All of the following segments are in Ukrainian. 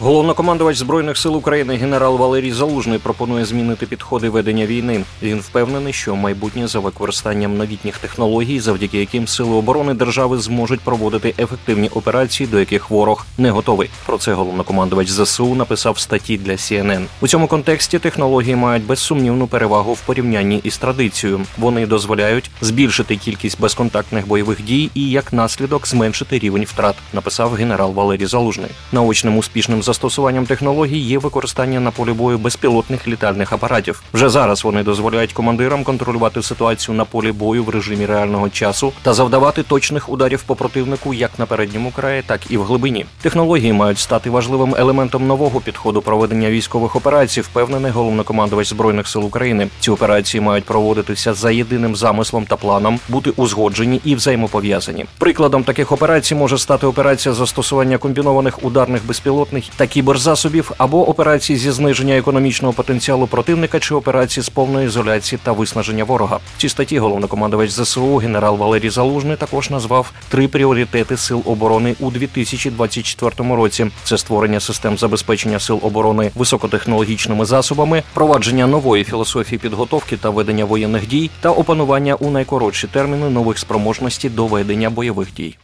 Головнокомандувач збройних сил України генерал Валерій Залужний пропонує змінити підходи ведення війни. Він впевнений, що майбутнє за використанням новітніх технологій, завдяки яким сили оборони держави зможуть проводити ефективні операції, до яких ворог не готовий. Про це головнокомандувач ЗСУ написав статті для CNN. У цьому контексті технології мають безсумнівну перевагу в порівнянні із традицією. Вони дозволяють збільшити кількість безконтактних бойових дій і як наслідок зменшити рівень втрат. Написав генерал Валерій Залужний. Наочним успішним застосуванням технологій є використання на полі бою безпілотних літальних апаратів. Вже зараз вони дозволяють командирам контролювати ситуацію на полі бою в режимі реального часу та завдавати точних ударів по противнику як на передньому краї, так і в глибині. Технології мають стати важливим елементом нового підходу проведення військових операцій, впевнений головнокомандувач збройних сил України. Ці операції мають проводитися за єдиним замислом та планом, бути узгоджені і взаємопов'язані. Прикладом таких операцій може стати операція застосування комбінованих ударних безпілотних та кіберзасобів або операції зі зниження економічного потенціалу противника чи операції з повної ізоляції та виснаження ворога. В цій статті головнокомандувач ЗСУ генерал Валерій Залужний також назвав три пріоритети сил оборони у 2024 році: це створення систем забезпечення сил оборони високотехнологічними засобами, провадження нової філософії підготовки та ведення воєнних дій та опанування у найкоротші терміни нових спроможностей до ведення бойових дій.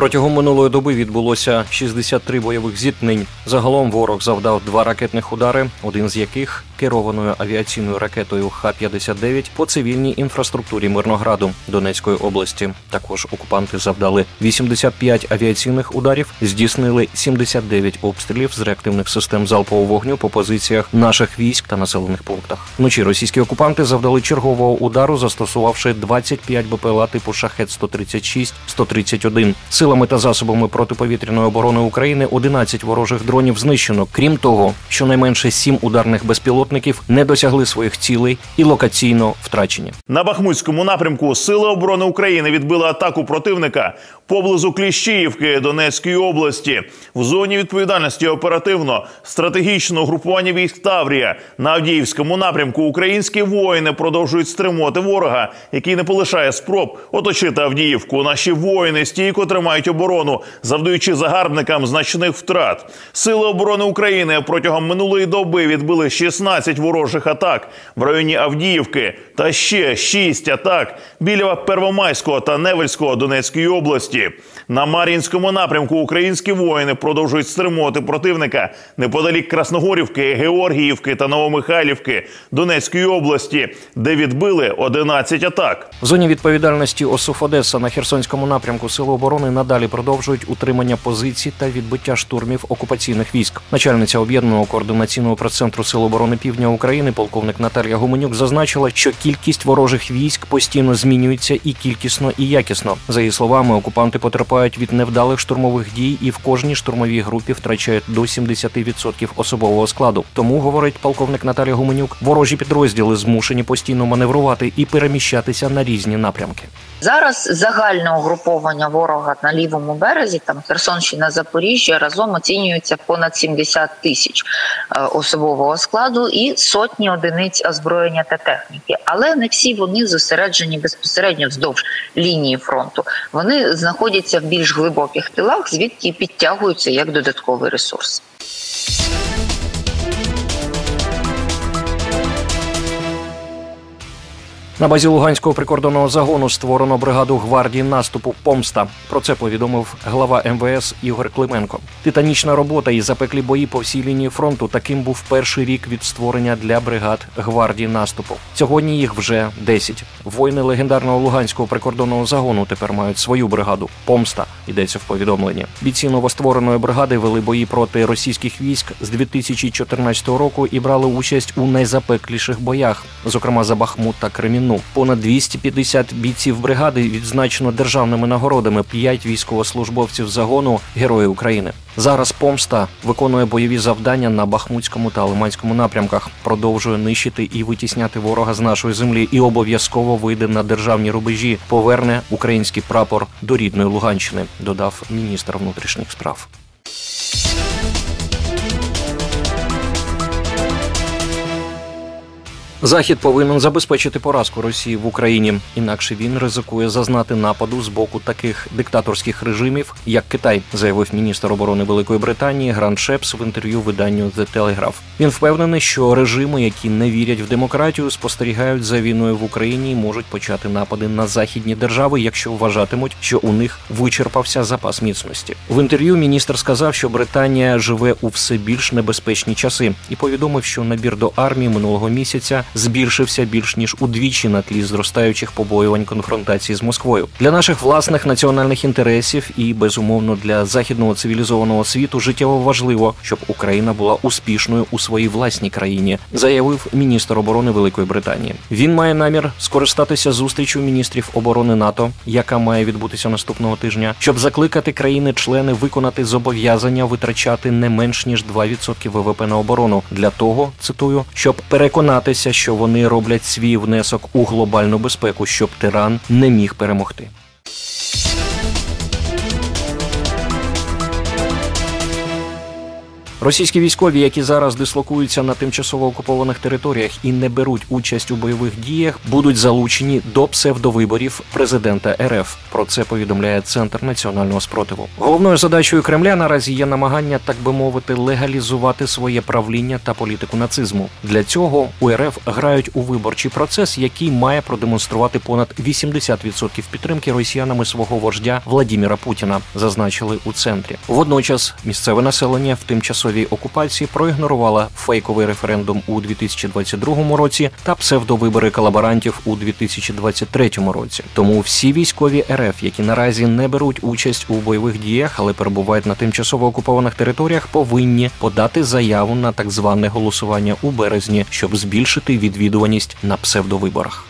Протягом минулої доби відбулося 63 бойових зіткнень. Загалом ворог завдав два ракетних удари, один з яких керованою авіаційною ракетою Х-59 по цивільній інфраструктурі Мирнограду Донецької області. Також окупанти завдали 85 авіаційних ударів, здійснили 79 обстрілів з реактивних систем залпового вогню по позиціях наших військ та населених пунктах. Вночі російські окупанти завдали чергового удару, застосувавши 25 БПЛА типу шахет 136 131 Силами та засобами протиповітряної оборони України 11 ворожих дронів знищено. Крім того, щонайменше 7 ударних безпілотників не досягли своїх цілей і локаційно втрачені. На Бахмутському напрямку Сили оборони України відбили атаку противника поблизу Кліщіївки Донецької області. В зоні відповідальності оперативно стратегічного групування військ Таврія на Авдіївському напрямку українські воїни продовжують стримувати ворога, який не полишає спроб оточити Авдіївку. Наші воїни стійко тримають оборону, завдаючи загарбникам значних втрат. Сили оборони України протягом минулої доби відбили 16 ворожих атак в районі Авдіївки та ще 6 атак біля Первомайського та Невельського Донецької області. На Мар'їнському напрямку українські воїни продовжують стримувати противника неподалік Красногорівки, Георгіївки та Новомихайлівки Донецької області, де відбили 11 атак. В зоні відповідальності ОСУФ Одеса на Херсонському напрямку Сили оборони надалі продовжують утримання позицій та відбиття штурмів окупаційних військ. Начальниця об'єднаного координаційного прес-центру Сил оборони Півдня України, полковник Наталія Гуменюк, зазначила, що кількість ворожих військ постійно змінюється і кількісно, і якісно. За її словами, окупанти потерпають від невдалих штурмових дій і в кожній штурмовій групі втрачають до 70% особового складу. Тому говорить полковник Наталія Гуменюк, ворожі підрозділи змушені постійно маневрувати і переміщатися на різні напрямки. Зараз загальне угруповання ворога на лівому березі, там Херсонщина, Запоріжжя, разом оцінюється понад 70 тисяч е, особового складу і сотні одиниць озброєння та техніки. Але не всі вони зосереджені безпосередньо вздовж лінії фронту. Вони знаходяться більш глибоких тилах, звідки підтягуються як додатковий ресурс. На базі Луганського прикордонного загону створено бригаду гвардії наступу Помста. Про це повідомив глава МВС Ігор Клименко. Титанічна робота і запеклі бої по всій лінії фронту. Таким був перший рік від створення для бригад гвардії наступу. Сьогодні їх вже 10. Воїни легендарного Луганського прикордонного загону тепер мають свою бригаду. Помста йдеться в повідомленні. Бійці новоствореної бригади вели бої проти російських військ з 2014 року і брали участь у найзапекліших боях, зокрема за Бахмут та Кремінну. Понад 250 бійців бригади відзначено державними нагородами. П'ять військовослужбовців загону Герої України. Зараз помста виконує бойові завдання на Бахмутському та Лиманському напрямках, продовжує нищити і витісняти ворога з нашої землі, і обов'язково вийде на державні рубежі, поверне український прапор до рідної Луганщини. Додав міністр внутрішніх справ. Захід повинен забезпечити поразку Росії в Україні, інакше він ризикує зазнати нападу з боку таких диктаторських режимів, як Китай, заявив міністр оборони Великої Британії Грант Шепс в інтерв'ю виданню The Telegraph. Він впевнений, що режими, які не вірять в демократію, спостерігають за війною в Україні і можуть почати напади на західні держави, якщо вважатимуть, що у них вичерпався запас міцності. В інтерв'ю міністр сказав, що Британія живе у все більш небезпечні часи, і повідомив, що набір до армії минулого місяця збільшився більш ніж удвічі на тлі зростаючих побоювань конфронтації з Москвою для наших власних національних інтересів і безумовно для західного цивілізованого світу життєво важливо, щоб Україна була успішною у своїй власній країні, заявив міністр оборони Великої Британії. Він має намір скористатися зустрічю міністрів оборони НАТО, яка має відбутися наступного тижня, щоб закликати країни-члени виконати зобов'язання витрачати не менш ніж 2% ВВП на оборону для того, цитую, щоб переконатися, що вони роблять свій внесок у глобальну безпеку, щоб тиран не міг перемогти. Російські військові, які зараз дислокуються на тимчасово окупованих територіях і не беруть участь у бойових діях, будуть залучені до псевдовиборів президента РФ. Про це повідомляє Центр національного спротиву. Головною задачею Кремля наразі є намагання, так би мовити, легалізувати своє правління та політику нацизму. Для цього у РФ грають у виборчий процес, який має продемонструвати понад 80% підтримки росіянами свого вождя Владіміра Путіна, зазначили у центрі. Водночас місцеве населення в тимчасовій окупації проігнорувало фейковий референдум у 2022 році та псевдовибори колаборантів у 2023 році. Тому всі військові РФ, які наразі не беруть участь у бойових діях, але перебувають на тимчасово окупованих територіях, повинні подати заяву на так зване голосування у березні, щоб збільшити відвідуваність на псевдовиборах.